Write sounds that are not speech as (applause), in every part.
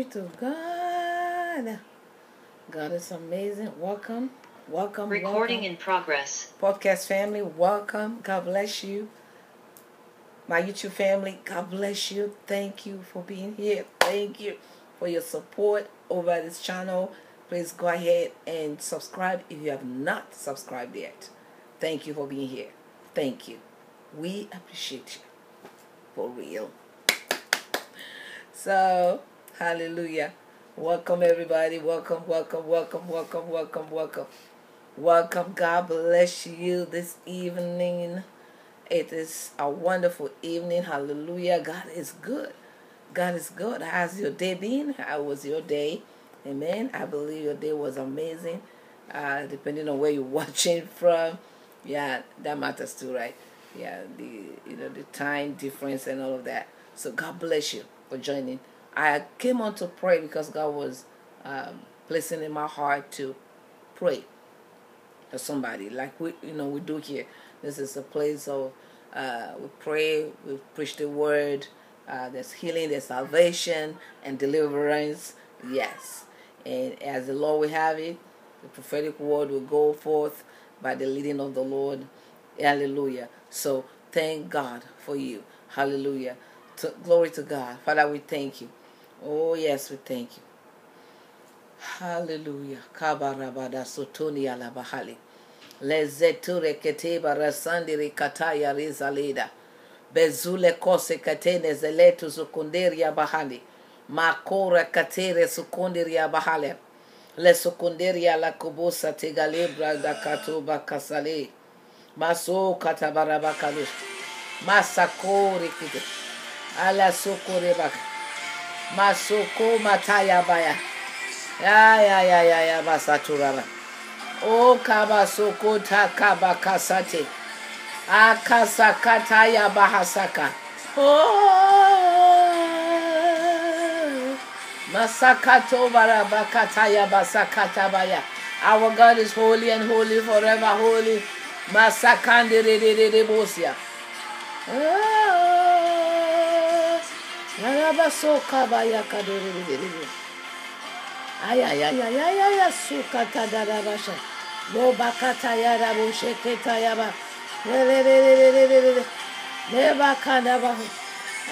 Glory to God. God is amazing. Welcome. Welcome. Recording welcome. in progress. Podcast family, welcome. God bless you. My YouTube family, God bless you. Thank you for being here. Thank you for your support over this channel. Please go ahead and subscribe if you have not subscribed yet. Thank you for being here. Thank you. We appreciate you. For real. So, hallelujah. Welcome, everybody. Welcome, welcome, welcome, welcome, welcome, welcome. Welcome. God bless you this evening. It is a wonderful evening. Hallelujah. God is good. God is good. How's your day been? How was your day? Amen. I believe your day was amazing. Uh, depending on where you're (laughs) watching from. Yeah, that matters too, right? Yeah, the you know the time difference and all of that. So God bless you for joining. I came on to pray because God was um, placing in my heart to pray for somebody, like we you know we do here. This is a place of uh, we pray, we preach the word. Uh, there's healing, there's salvation and deliverance. Yes, and as the Lord will have it, the prophetic word will go forth by the leading of the Lord. Hallelujah. So thank God for you. Hallelujah. To, glory to God. Father, we thank you. Oh, yes, we thank you. Hallelujah. Kabarabada sotoni alabahali. Lezeture keteba rasandiri kataya rizaleda. Bezule kose katene zeletu sukunderia bahali. Makora katere sukunderia bahali. Le sukunderia la kubusa tegalebra da katuba kasale. Maso katabarabakalush. Masakori kite. Ala sokore baka. Masoko mataya baya. Ya ya ya ya ya basaturaba. O kaba soko takaba kasate. Akasakata ya bahasaka. Oh. Masakato barabakata ya basakata baya. Our God is holy and holy forever holy. Masakande de de de de bosia. Yarabasoka ah. Araba sokaba yakadoru Ay ay ay ay ay ay ay sukata darabaşa. Bo bakata yara bu şeketa yaba. Re re re re re re re re. Ne ne bakana bak.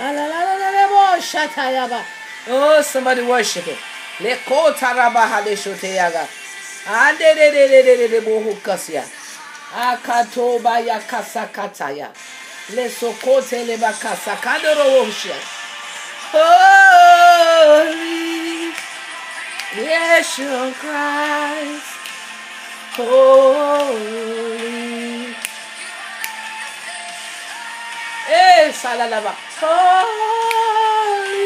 Ala la la la la bo yaba. Oh somebody worship it. Le kota raba hale şote yaga. Ande re re re re re re bo hukasya. Akatoba yakasakataya. Le sokote le bakasakadoro hoşya. Holy Yeshua Christ. Holy. Eh, salalaba. Holy.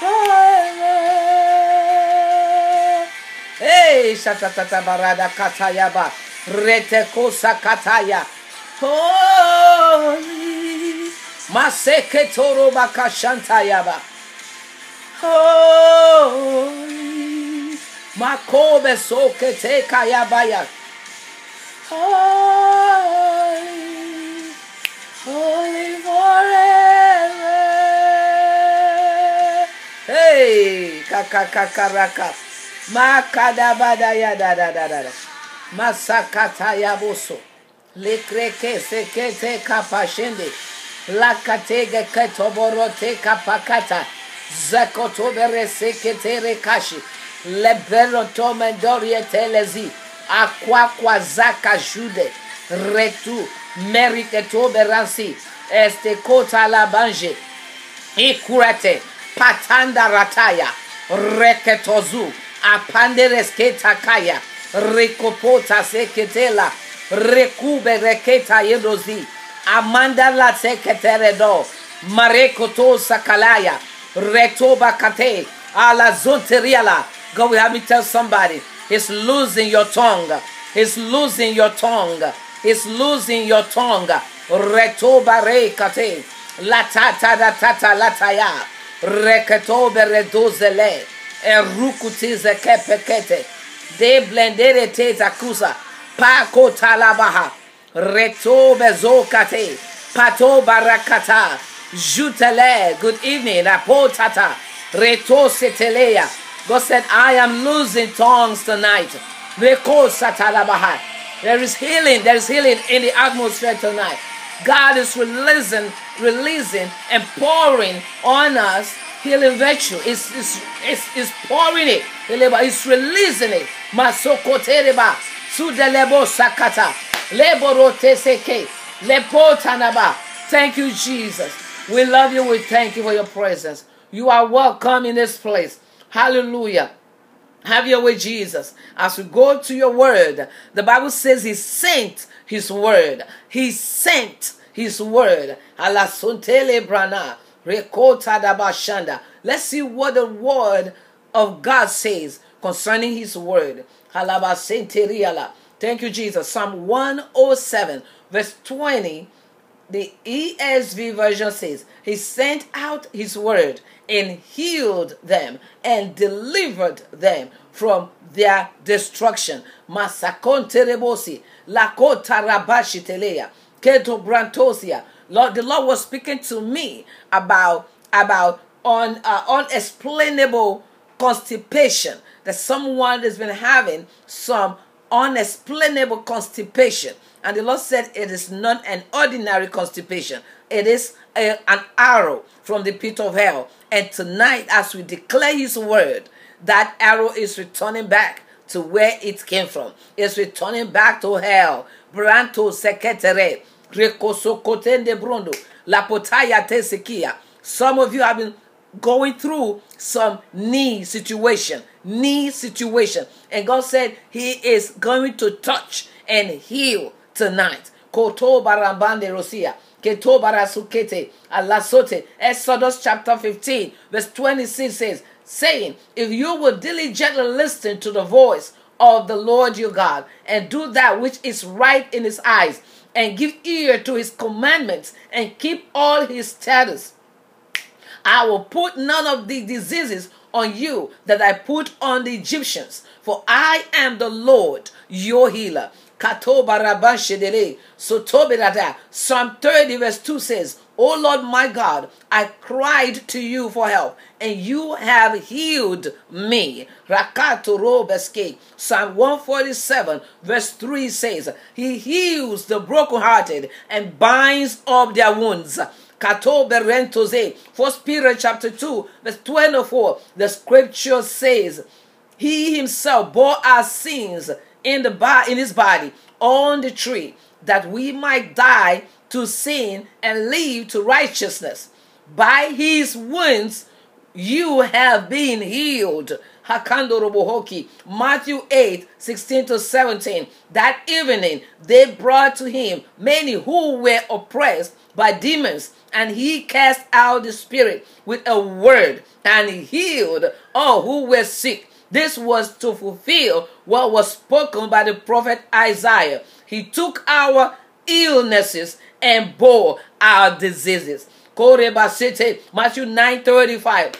Holy. Hey, shatatata barada katayaba. Retekosa kataya. Holy. Maseke toro bakashantayaba. Holy. Makobe soke te kayabaya. Holy. Holy forever. Hey, kakakakaraka. Makadabada ya da da da da da. Masakata yaboso. Lekreke sekete kapashende. Lakatege ketoborote kapakata. Zakotobere seketere kashi. Lebero tomendorie telezi. Aquaqua zaka jude. Retu. Meriketoberansi. Este kota la banje. Ikurate. Patanda rataya. Reketozu. Apanderesketa kaya. Rekopota seketela. Rekube reketa yedozi. Amanda la seketere do. Marekoto sakalaya. Retoba kate. Ala zonteriala. Go with me tell somebody. He's losing your tongue. He's losing your tongue. He's losing your tongue. Retoba rekate. La tata da tata lataya. Reketobe redozele. Erukutize kepekete. De blendere te zakusa. Pako talabaha. Reto bezokate. Pato barakata. Jutele. Good evening. Rapotata. Reto setelea. God said, I am losing tongues tonight. Reko satalabaha. There is healing. There is healing in the atmosphere tonight. God is releasing, releasing and pouring on us healing virtue. It's, it's, it's, it's pouring it. It's releasing it. Masoko tereba. Sudelebo sakata. Leborote. Lepo tanaba. Thank you, Jesus. We love you. We thank you for your presence. You are welcome in this place. Hallelujah. Have your way, Jesus. As we go to your word, the Bible says he sent his word. He sent his word. brana. Let's see what the word of God says concerning his word. Thank you, Jesus. Psalm 107, verse 20. The ESV version says, He sent out His word and healed them and delivered them from their destruction. Lord, the Lord was speaking to me about about on uh, unexplainable constipation that someone has been having some unexplainable constipation. And the Lord said it is not an ordinary constipation. It is a, an arrow from the pit of hell. And tonight, as we declare His word, that arrow is returning back to where it came from. It's returning back to hell. Branto. Lapotaya. Some of you have been going through some knee situation. Knee situation. And God said He is going to touch and heal tonight. Koto barambande rosia. Alasote. Exodus chapter 15, verse 26 says, saying, If you will diligently listen to the voice of the Lord your God, and do that which is right in his eyes, and give ear to his commandments, and keep all his statutes, I will put none of the diseases on you that I put on the Egyptians, for I am the Lord your healer. Psalm 30 verse 2 says, O Lord my God, I cried to you for help, and you have healed me. Psalm 147 verse 3 says, He heals the brokenhearted and binds up their wounds. Kato berentoze. First Peter chapter 2 verse 24. The scripture says, He himself bore our sins in the bo- in his body on the tree that we might die to sin and live to righteousness. By his wounds you have been healed. Hakando Robohoki, Matthew 8, 16 to 17. That evening they brought to him many who were oppressed by demons, and he cast out the spirit with a word and healed all who were sick this was to fulfill what was spoken by the prophet Isaiah. He took our illnesses and bore our diseases. Matthew 9 35.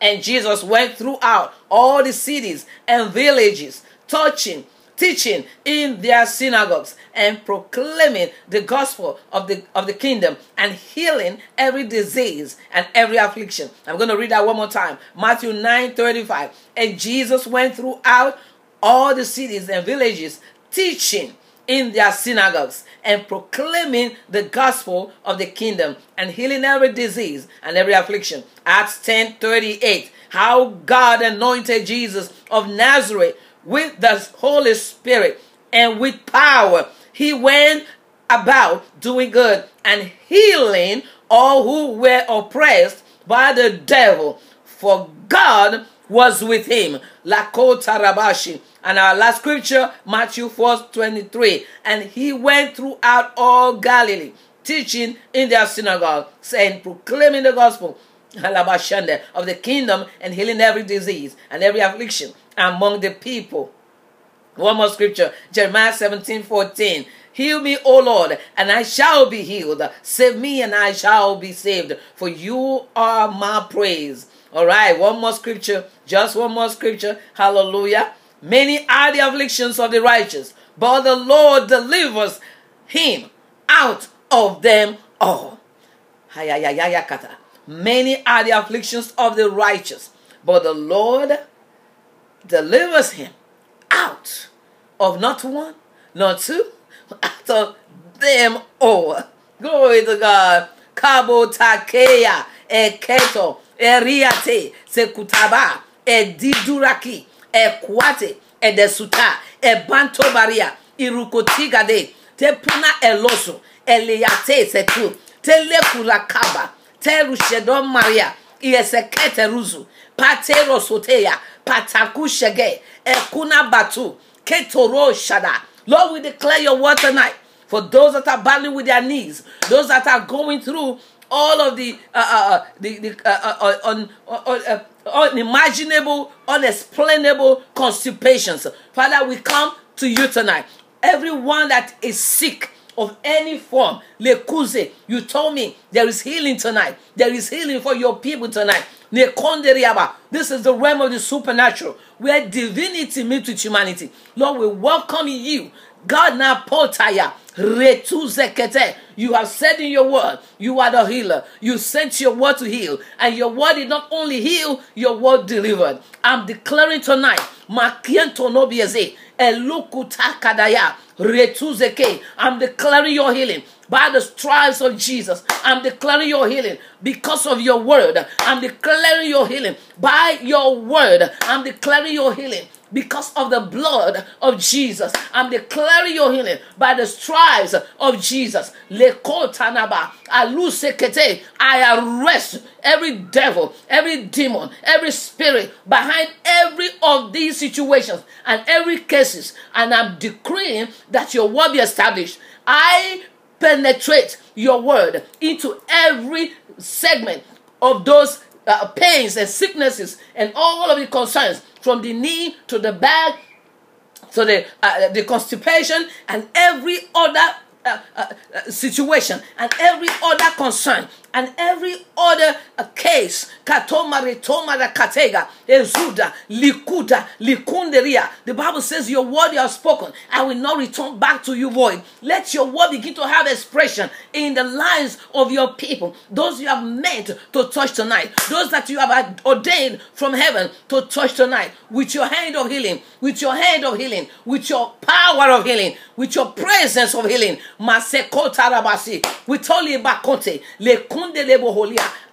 And Jesus went throughout all the cities and villages, touching teaching in their synagogues and proclaiming the gospel of the of the kingdom and healing every disease and every affliction. I'm going to read that one more time. Matthew 9 35. And Jesus went throughout all the cities and villages teaching in their synagogues and proclaiming the gospel of the kingdom and healing every disease and every affliction. Acts 10 38. How God anointed Jesus of Nazareth with the Holy Spirit and with power. He went about doing good and healing all who were oppressed by the devil, for God was with him. Lakota Rabashi. And our last scripture, Matthew 4 23. And he went throughout all Galilee, teaching in their synagogue, saying, proclaiming the gospel of the kingdom and healing every disease and every affliction among the people. One more scripture, Jeremiah 17 14. Heal me, O Lord, and I shall be healed. Save me, and I shall be saved, for you are my praise. All right, one more scripture, just one more scripture. Hallelujah. Many are the afflictions of the righteous, but the Lord delivers him out of them all. Many are the afflictions of the righteous, but the Lord delivers him out of not one, not two, (laughs) out of them all. Glory to God. Kabo eketo, eriate, sekutaba, ediduraki, ekwate, edesuta, ebanto baria, irukotigade, tepuna eloso, eliate setu, telekurakaba, terushedon maria, iesekete ruzu, patero soteya, patakushege, ekuna batu, ketoro shada. Lord, we declare your word tonight for those that are battling with their knees, those that are going through all of the uh, uh, uh the, the uh, uh, un, uh, unimaginable, unexplainable constipations. Father, we come to you tonight. Everyone that is sick of any form, lekuze, you told me there is healing tonight. There is healing for your people tonight. This is the realm of the supernatural where divinity meets with humanity. Lord, we welcome you. God now potaya. You have said in your word, you are the healer. You sent your word to heal, and your word did not only heal, your word delivered. I'm declaring tonight. I'm declaring your healing by the stripes of Jesus. I'm declaring your healing because of your word. I'm declaring your healing by your word. I'm declaring your healing because of the blood of Jesus. I'm declaring your healing by the stripes of Jesus. I arrest every devil, every demon, every spirit behind every of these situations and every cases. And I'm decreeing that your word be established. I penetrate your word into every segment of those uh, pains and sicknesses and all of the concerns from the knee to the back to the uh, the constipation and every other uh, uh, uh, situation and every other concern and every other case katomare tomara katega ezuda likuda likunderia the bible says your word you have spoken i will not return back to you void. Let your word begin to have expression in the lives of your people those you have meant to touch tonight those that you have ordained from heaven to touch tonight with your hand of healing with your hand of healing with your power of healing with your presence of healing. Masekotarabasi. With only bakonte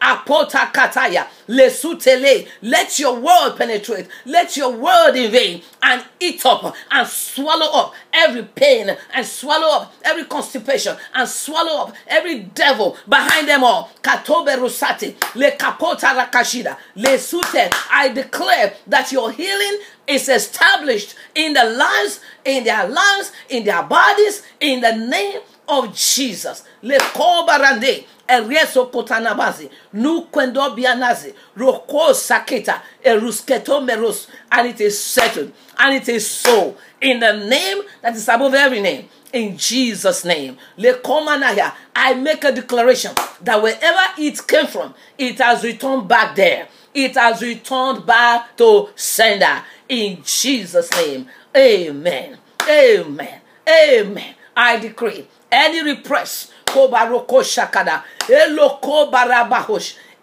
apota kataya, lesutele. Let your word penetrate. Let your word invade and eat up and swallow up every pain and swallow up every constipation and swallow up every devil behind them all. Katobe rusati, le kapota rakashida, le sute. I declare that your healing is established in the lives, in their lives, in their bodies, in the name of Jesus. Le kobarande erieso potanabazi nu kwendo bianazi roko saketa erusketo meros and it is settled and it is so in the name that is above every name in Jesus' name. I make a declaration that wherever it came from, it has returned back there. It has returned back to sender in Jesus' name. Amen. Amen. Amen. I decree any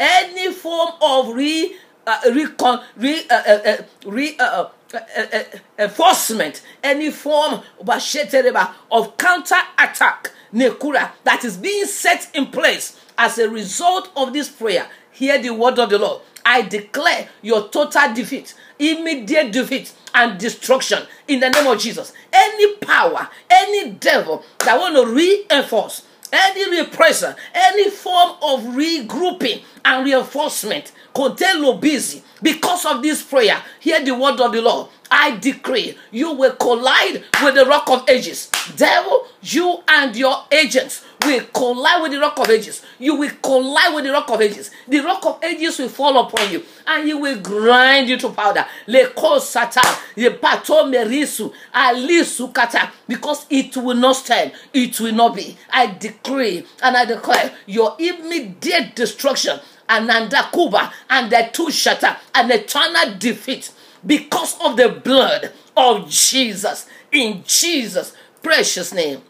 any form of re uh, recon re uh, uh, uh re uh, uh, uh, enforcement. Any form of counter attack nekura that is being set in place as a result of this prayer. Hear the word of the lord. I declare your total defeat, immediate defeat, and destruction in the name of Jesus. Any power, any devil that want to reinforce, any repressor, any form of regrouping and reinforcement, contain busy because of this prayer. Hear the word of the Lord. I decree you will collide with the rock of ages. Devil, you and your agents will collide with the rock of ages. You will collide with the rock of ages. The rock of ages will fall upon you and you will grind you to powder. Because it will not stand, it will not be. I decree and I declare your immediate destruction and Kuba and the two shatter and eternal defeat because of the blood of Jesus in Jesus' precious name.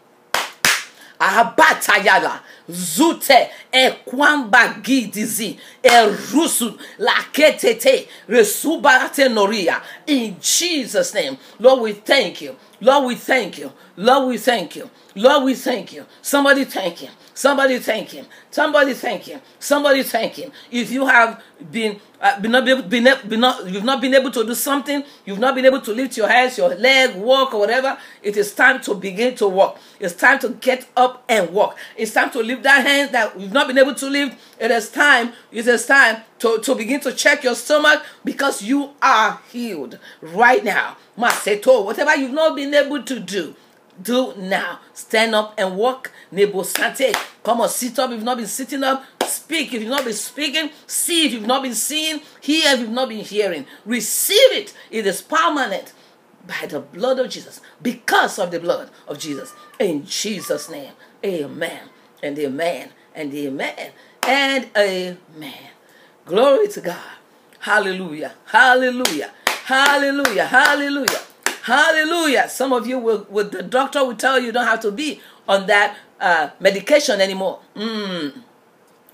Abatayala zute ekwamba gidizi erusu laketete resubarate noria. In Jesus name Lord we thank you Lord we thank you Lord we thank you Lord we thank you somebody thank him Somebody thank him. Somebody thank him. Somebody thank him. If you have been, uh, been not, been, been, been not, you've not been able to do something, you've not been able to lift your hands, your leg, walk or whatever, it is time to begin to walk. It's time to get up and walk. It's time to lift that hand that you've not been able to lift. It is time, it is time to, to begin to check your stomach because you are healed right now. Maseto, whatever you've not been able to do, do now. Stand up and walk. Nebo Sante. Come on, sit up if you've not been sitting up. Speak if you've not been speaking. See if you've not been seeing. Hear if you've not been hearing. Receive it. It is permanent by the blood of Jesus. Because of the blood of Jesus. In Jesus' name. Amen. And amen. And amen. And amen. Glory to God. Hallelujah. Hallelujah. Hallelujah. Hallelujah. Hallelujah. Some of you will, will the doctor will tell you, you don't have to be on that uh, medication anymore. Mm.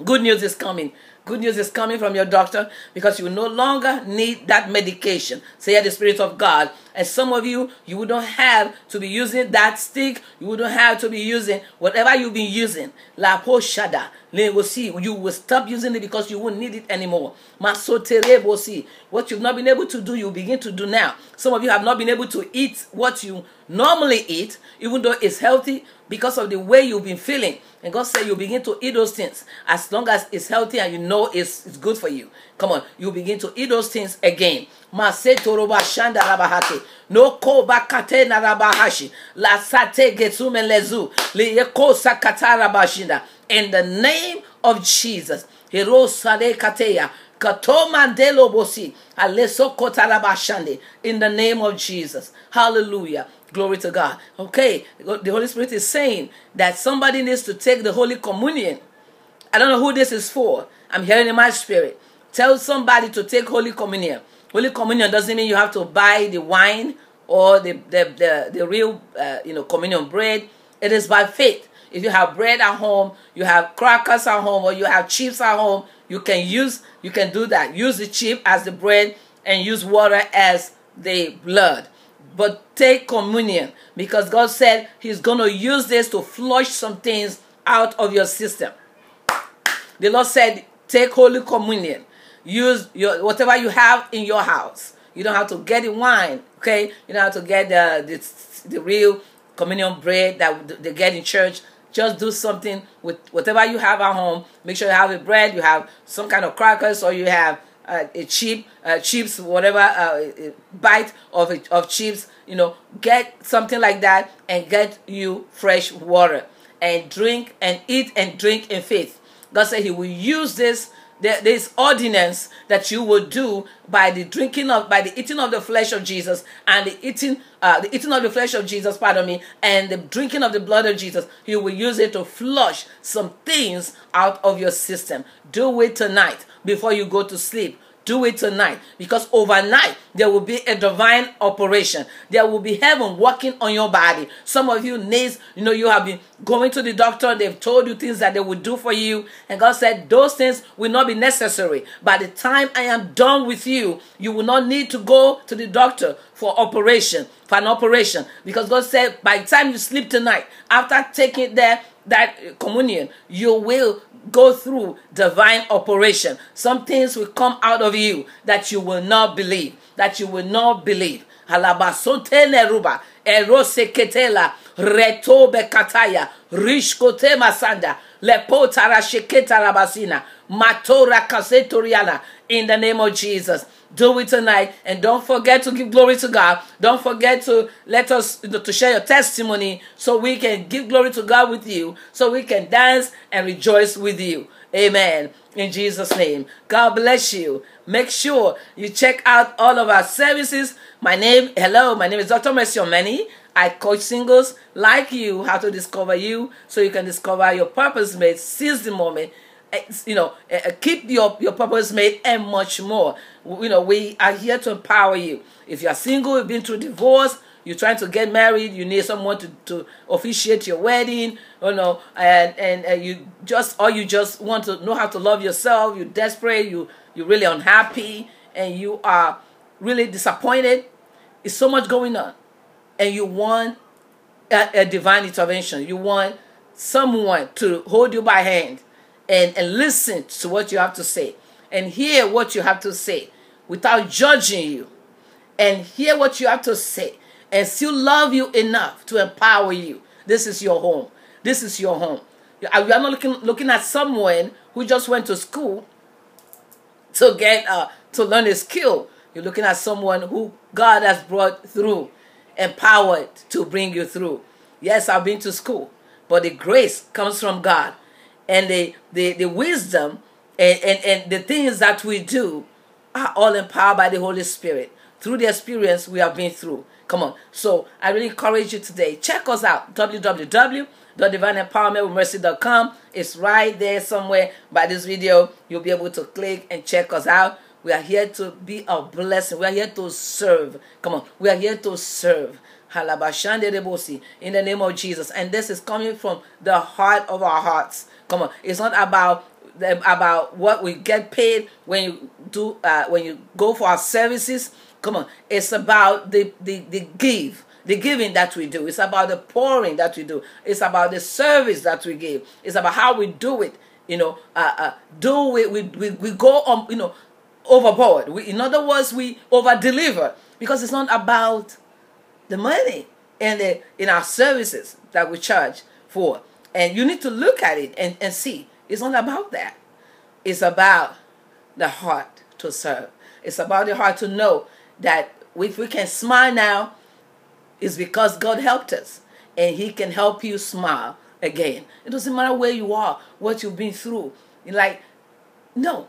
Good news is coming. Good news is coming from your doctor because you no longer need that medication. Say the Spirit of God. And some of you, you wouldn't have to be using that stick. You wouldn't have to be using whatever you've been using. La poshada. You will stop using it because you won't need it anymore. What you've not been able to do, you begin to do now. Some of you have not been able to eat what you normally eat, even though it's healthy, because of the way you've been feeling. And God said you begin to eat those things as long as it's healthy and you know it's, it's good for you. Come on, you begin to eat those things again. No ko bakate narabahashi. La sate getsume lezu. Liyeko sakatara bashinda. In the name of Jesus. Hero sale kateya. Katomandelo bosi. Aleso kotarabashande. In the name of Jesus. Hallelujah. Glory to God. Okay, the Holy Spirit is saying that somebody needs to take the Holy Communion. I don't know who this is for. I'm hearing in my spirit. Tell somebody to take Holy Communion. Holy Communion doesn't mean you have to buy the wine or the the the, the real uh, you know communion bread. It is by faith. If you have bread at home, you have crackers at home, or you have chips at home, you can use you can do that. Use the chip as the bread and use water as the blood but take communion because God said He's going to use this to flush some things out of your system. The Lord said, Take Holy Communion. Use your whatever you have in your house. You don't have to get the wine, okay? You don't have to get the, the, the real communion bread that they get in church. Just do something with whatever you have at home. Make sure you have a bread, you have some kind of crackers, or you have uh, a cheap uh, chips, whatever uh, bite of of chips, you know, get something like that and get you fresh water and drink and eat and drink in faith. God said He will use this this ordinance that you will do by the drinking of by the eating of the flesh of Jesus and the eating uh, the eating of the flesh of Jesus pardon me and the drinking of the blood of Jesus you will use it to flush some things out of your system do it tonight before you go to sleep. Do it tonight because overnight there will be a divine operation. There will be heaven working on your body. Some of you needs, you know, you have been going to the doctor, they've told you things that they will do for you, and God said those things will not be necessary. By the time I am done with you, you will not need to go to the doctor for operation, for an operation. Because God said by the time you sleep tonight, after taking that that communion, you will go through divine operation. Some things will come out of you that you will not believe. That you will not believe. Halabasonte neruba, eroseketela, retobe kataya, rishkote masanda, lepotara sheketa rabasina, matora kasetoriana, in the name of Jesus. Do it tonight and don't forget to give glory to God. Don't forget to let us to share your testimony so we can give glory to God with you, so we can dance and rejoice with you. Amen. In Jesus' name. God bless you. Make sure you check out all of our services. My name, hello, my name is Dr. Mercy Omani. I coach singles like you how to discover you so you can discover your purpose mate. Seize the moment Eh, you know, eh, eh, keep your, your purpose mate and much more. You know, we are here to empower you. If you are single, you've been through divorce, you're trying to get married, you need someone to, to officiate your wedding, you know, and, and, and you just, or you just want to know how to love yourself, you're desperate, you, you're really unhappy, and you are really disappointed. It's so much going on. And you want a, a divine intervention. You want someone to hold you by hand and, and listen to what you have to say and hear what you have to say without judging you and hear what you have to say and still love you enough to empower you. This is your home. This is your home. You are not looking looking at someone who just went to school to get uh, to learn a skill. You're looking at someone who God has brought through, empowered to bring you through. Yes, I've been to school, but the grace comes from God, and the the, the wisdom and, and, and the things that we do are all empowered by the Holy Spirit through the experience we have been through. Come on. So I really encourage you today. Check us out. www.divineempowermentwithmercy.com. It's right there somewhere by this video. You'll be able to click and check us out. We are here to be a blessing. We are here to serve. Come on. We are here to serve. In the name of Jesus. And this is coming from the heart of our hearts. Come on. It's not about about what we get paid when you do uh, when you go for our services. Come on. It's about the, the the give the giving that we do. It's about the pouring that we do. It's about the service that we give. It's about how we do it. You know uh, uh, do it we, we, we go on you know overboard. We, in other words we over deliver because it's not about the money and the in our services that we charge for and you need to look at it and, and see it's not about that. It's about the heart to serve. It's about the heart to know that if we can smile now, it's because God helped us. And He can help you smile again. It doesn't matter where you are, what you've been through. You're like, no.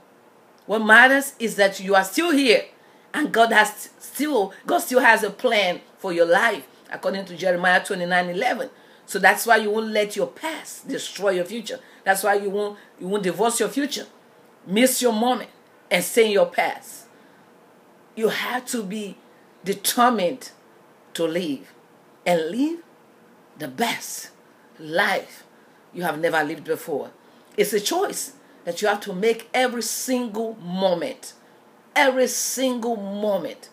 What matters is that you are still here. And God has still, God still has a plan for your life, according to Jeremiah 29 11. So that's why you won't let your past destroy your future. That's why you won't you won't divorce your future, miss your moment, and stay in your past. You have to be determined to live and live the best life you have never lived before. It's a choice that you have to make every single moment. Every single moment.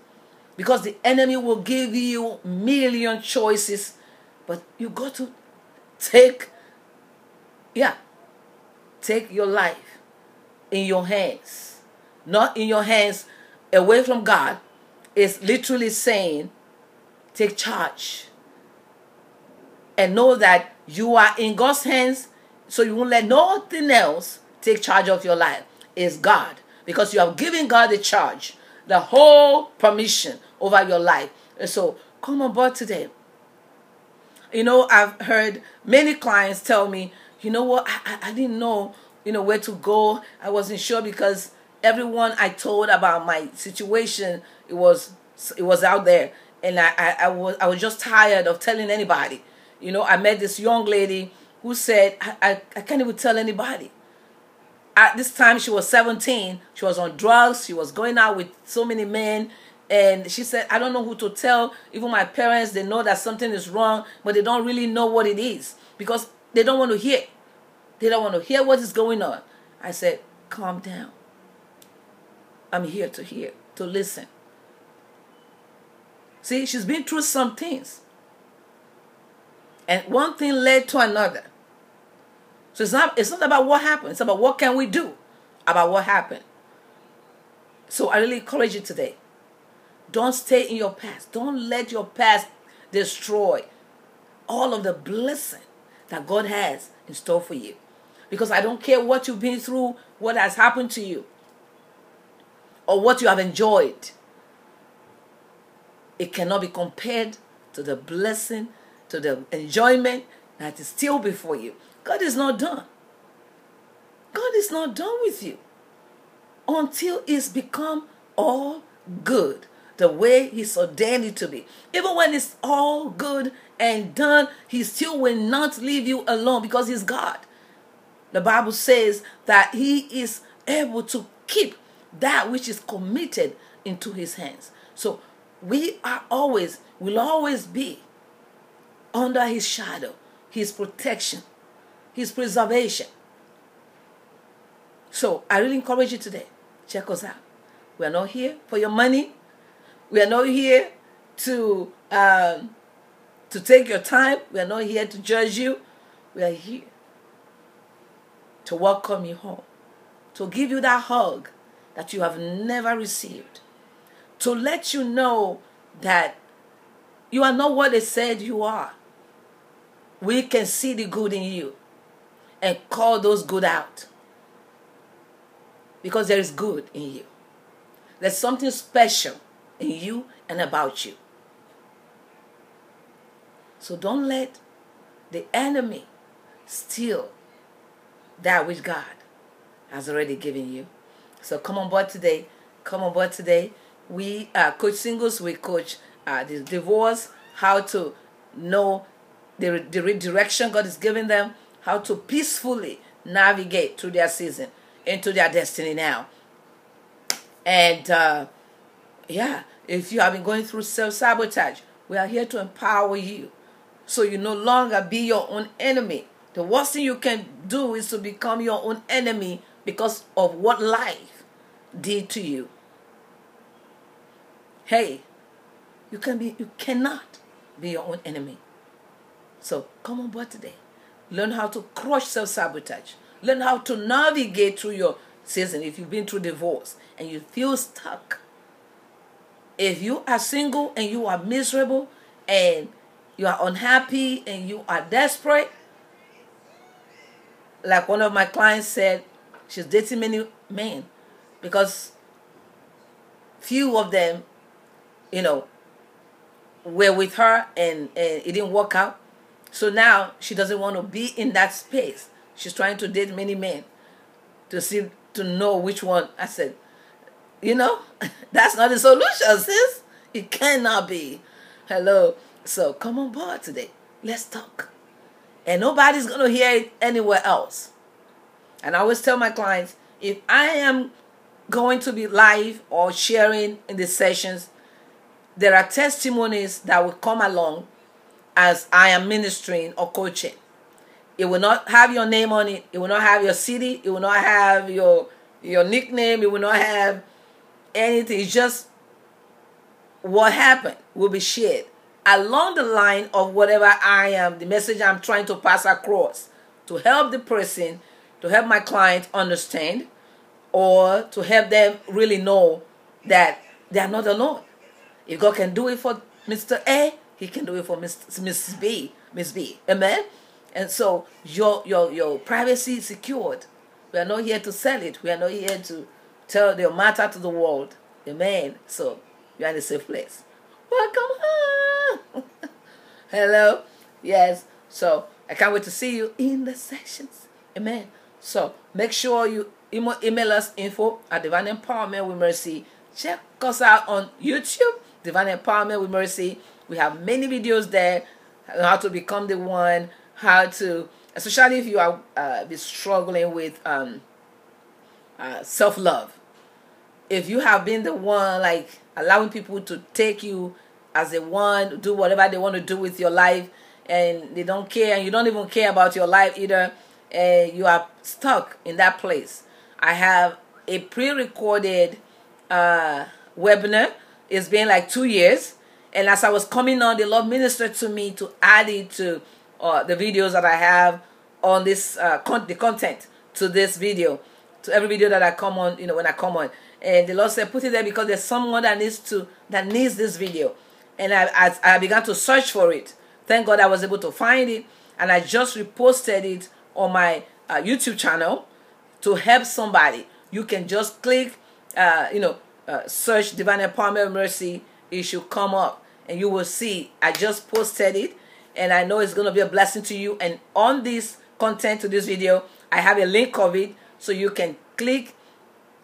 Because the enemy will give you million choices but you got to take, yeah, take your life in your hands. Not in your hands away from God. It's literally saying, take charge. And know that you are in God's hands, so you won't let nothing else take charge of your life. It's God. Because you have given God the charge, the whole permission over your life. And so come on board today. You know, I've heard many clients tell me, you know what, I, I, I didn't know, you know, where to go. I wasn't sure because everyone I told about my situation, it was it was out there. And I, I, I was I was just tired of telling anybody. You know, I met this young lady who said, I, I, I can't even tell anybody. At this time, she was 17. She was on drugs. She was going out with so many men and she said i don't know who to tell. Even my parents they know that something is wrong but they don't really know what it is because they don't want to hear. They don't want to hear what is going on. I said calm down. I'm here to hear to listen. See she's been through some things. And one thing led to another. So it's not it's not about what happened. It's about what can we do about what happened. So i really encourage you today don't stay in your past. Don't let your past destroy all of the blessing that God has in store for you. Because I don't care what you've been through, what has happened to you, or what you have enjoyed. It cannot be compared to the blessing, to the enjoyment that is still before you. God is not done. God is not done with you until it's become all good the way He's ordained it to be. Even when it's all good and done, He still will not leave you alone because He's God. The Bible says that He is able to keep that which is committed into His hands. So we are always, will always be under His shadow, His protection, His preservation. So I really encourage you today. Check us out. We are not here for your money. We are not here to um, to take your time. We are not here to judge you. We are here to welcome you home, to give you that hug that you have never received, to let you know that you are not what they said you are. We can see the good in you and call those good out because there is good in you. There's something special in you and about you. So don't let the enemy steal that which God has already given you. So come on board today. Come on board today. We uh, coach singles. We coach uh, the divorce. How to know the, the redirection God is giving them. How to peacefully navigate through their season into their destiny now. And uh, yeah, if you have been going through self sabotage, we are here to empower you so you no longer be your own enemy. The worst thing you can do is to become your own enemy because of what life did to you. Hey, you can be you cannot be your own enemy. So come on board today. Learn how to crush self-sabotage. Learn how to navigate through your season if you've been through divorce and you feel stuck. If you are single and you are miserable and you are unhappy and you are desperate, like one of my clients said, she's dating many men because few of them, you know, were with her and, and it didn't work out. So now she doesn't want to be in that space. She's trying to date many men to see to know which one. I said, you know, (laughs) that's not the solution, sis. It cannot be. Hello. So come on board today. Let's talk. And nobody's going to hear it anywhere else. And I always tell my clients if I am going to be live or sharing in the sessions, there are testimonies that will come along as I am ministering or coaching. It will not have your name on it. It will not have your city. It will not have your your nickname. It will not have anything. It's just what happened will be shared along the line of whatever I am, the message I'm trying to pass across to help the person, to help my client understand, or to help them really know that they are not alone. If God can do it for Mr. A, He can do it for Mrs. B, Miss B. Amen. And so your your your privacy is secured. We are not here to sell it. We are not here to tell your matter to the world. Amen. So you are in a safe place. Welcome home. (laughs) Hello. Yes. So I can't wait to see you in the sessions. Amen. So make sure you email, email us info at Divine Empowerment with Mercy. Check us out on YouTube, Divine Empowerment with Mercy. We have many videos there how to become the one how to, especially if you are uh, be struggling with um, uh, self love. If you have been the one like allowing people to take you as a one, do whatever they want to do with your life, and they don't care, and you don't even care about your life either, and you are stuck in that place. I have a pre-recorded uh, webinar. It's been like two years, and as I was coming on, the Lord ministered to me to add it to uh, the videos that I have on this uh, con- the content to this video, to every video that I come on, you know, when I come on. And the Lord said, put it there because there's someone that needs to that needs this video. And I, I, I began to search for it. Thank God I was able to find it, and I just reposted it on my uh, YouTube channel to help somebody. You can just click, uh, you know, uh, search Divine Empowerment Mercy. It should come up, and you will see. I just posted it and I know it's going to be a blessing to you. And on this content to this video, I have a link of it so you can click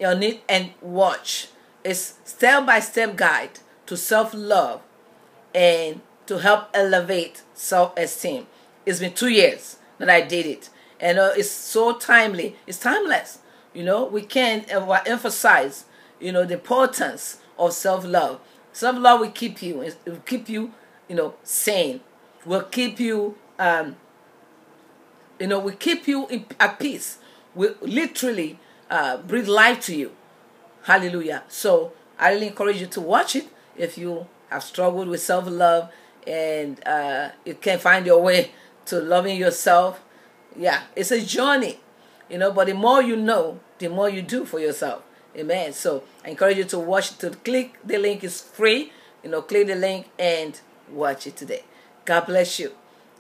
on it and watch. It's step by step guide to self love and to help elevate self esteem. It's been two years that I did it, and uh, it's so timely. It's timeless. You know, we can't emphasize, you know, the importance of self love. Self love will keep you. It will keep you, you know, sane. Will keep you, um, you know, will keep you in, at peace. Will literally uh, breathe life to you. Hallelujah. So I really encourage you to watch it if you have struggled with self love and uh, you can't find your way to loving yourself. Yeah, it's a journey, you know. But the more you know, the more you do for yourself. Amen. So I encourage you to watch to click the link is free. You know, click the link and watch it today. God bless you.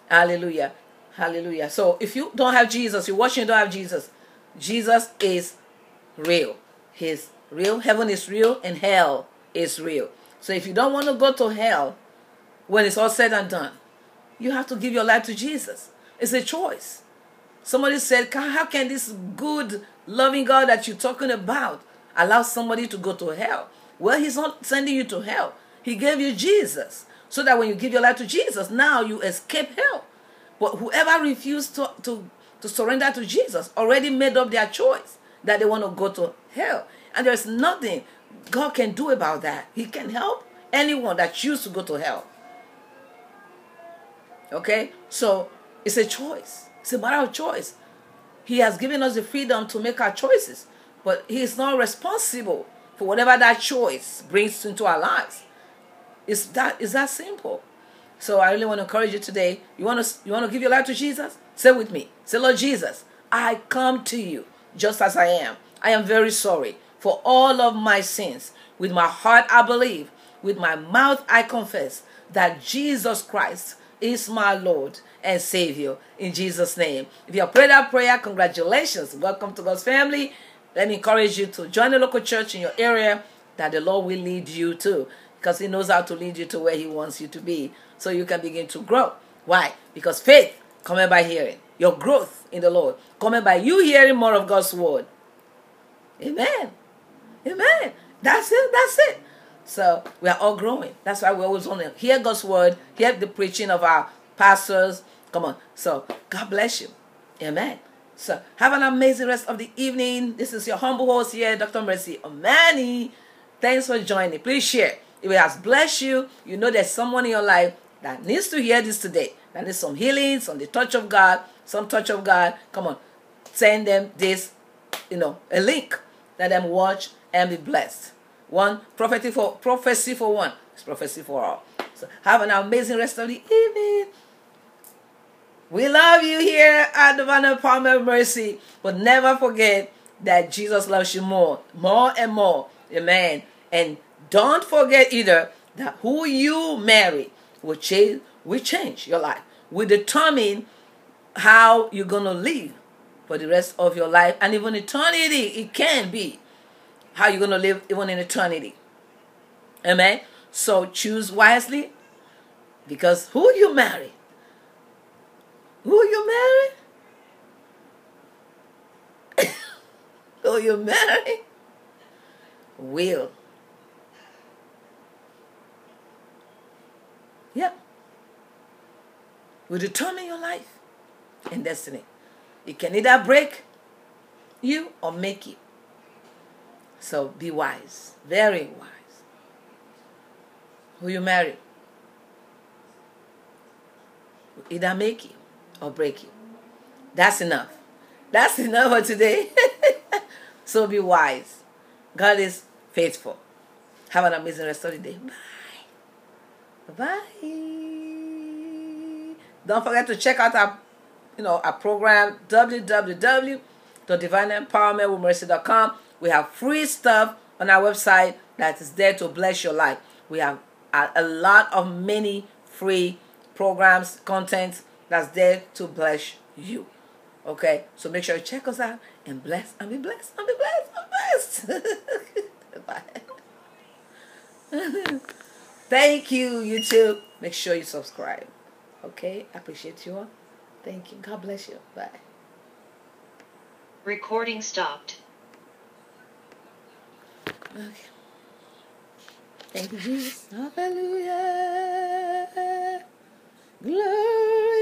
Hallelujah. Hallelujah. So if you don't have Jesus, you're watching, you don't have Jesus. Jesus is real. He's real. Heaven is real and hell is real. So if you don't want to go to hell when it's all said and done, you have to give your life to Jesus. It's a choice. Somebody said, How can this good, loving God that you're talking about allow somebody to go to hell? Well, He's not sending you to hell. He gave you Jesus. So that when you give your life to Jesus, now you escape hell. But whoever refused to, to, to surrender to Jesus already made up their choice that they want to go to hell. And there's nothing God can do about that. He can help anyone that chooses to go to hell. Okay? So it's a choice. It's a matter of choice. He has given us the freedom to make our choices, but He is not responsible for whatever that choice brings into our lives. It's that is that simple. So I really want to encourage you today. You want to you want to give your life to Jesus? Say with me. Say, Lord Jesus, I come to you just as I am. I am very sorry for all of my sins. With my heart I believe, with my mouth I confess that Jesus Christ is my Lord and Savior in Jesus' name. If you prayed that prayer, congratulations. Welcome to God's family. Let me encourage you to join a local church in your area that the Lord will lead you to because He knows how to lead you to where He wants you to be so you can begin to grow. Why? Because faith coming by hearing. Your growth in the Lord coming by you hearing more of God's word. Amen. Amen. That's it. That's it. So we are all growing. That's why we always want to hear God's word, hear the preaching of our pastors. Come on. So God bless you. Amen. So have an amazing rest of the evening. This is your humble host here, Dr. Mercy Omani. Thanks for joining. Please share. If it has blessed you, you know there's someone in your life that needs to hear this today. That needs some healing, some the touch of God, some touch of God. Come on. Send them this, you know, a link. Let them watch and be blessed. One prophecy for prophecy for one. It's prophecy for all. So have an amazing rest of the evening. We love you here at the Divine Palmer Mercy, but never forget that Jesus loves you more, more and more. Amen. And don't forget either that who you marry will change, will change your life. We determine how you're gonna live for the rest of your life and even eternity. It can be how you're going to live even in eternity. Amen. So choose wisely because who you marry, who you marry, (coughs) who you marry will. Yep. Will determine your life and destiny. It can either break you or make you. So be wise, very wise. Who you marry will either make you or break you. That's enough. That's (laughs) enough for today. (laughs) so be wise. God is faithful. Have an amazing rest of the day. Bye. Bye. Don't forget to check out our, you know, our program www.divineempowermentwithmercy.com. We have free stuff on our website that is there to bless your life. We have a, a lot of many free programs, content that's there to bless you. Okay, so make sure you check us out and bless and be blessed and be blessed and blessed. (laughs) Bye. (laughs) Thank you, YouTube. Make sure you subscribe. Okay, I appreciate you all. Thank you. God bless you. Bye. Recording stopped. Okay. Thank you, Jesus. Hallelujah. Glory.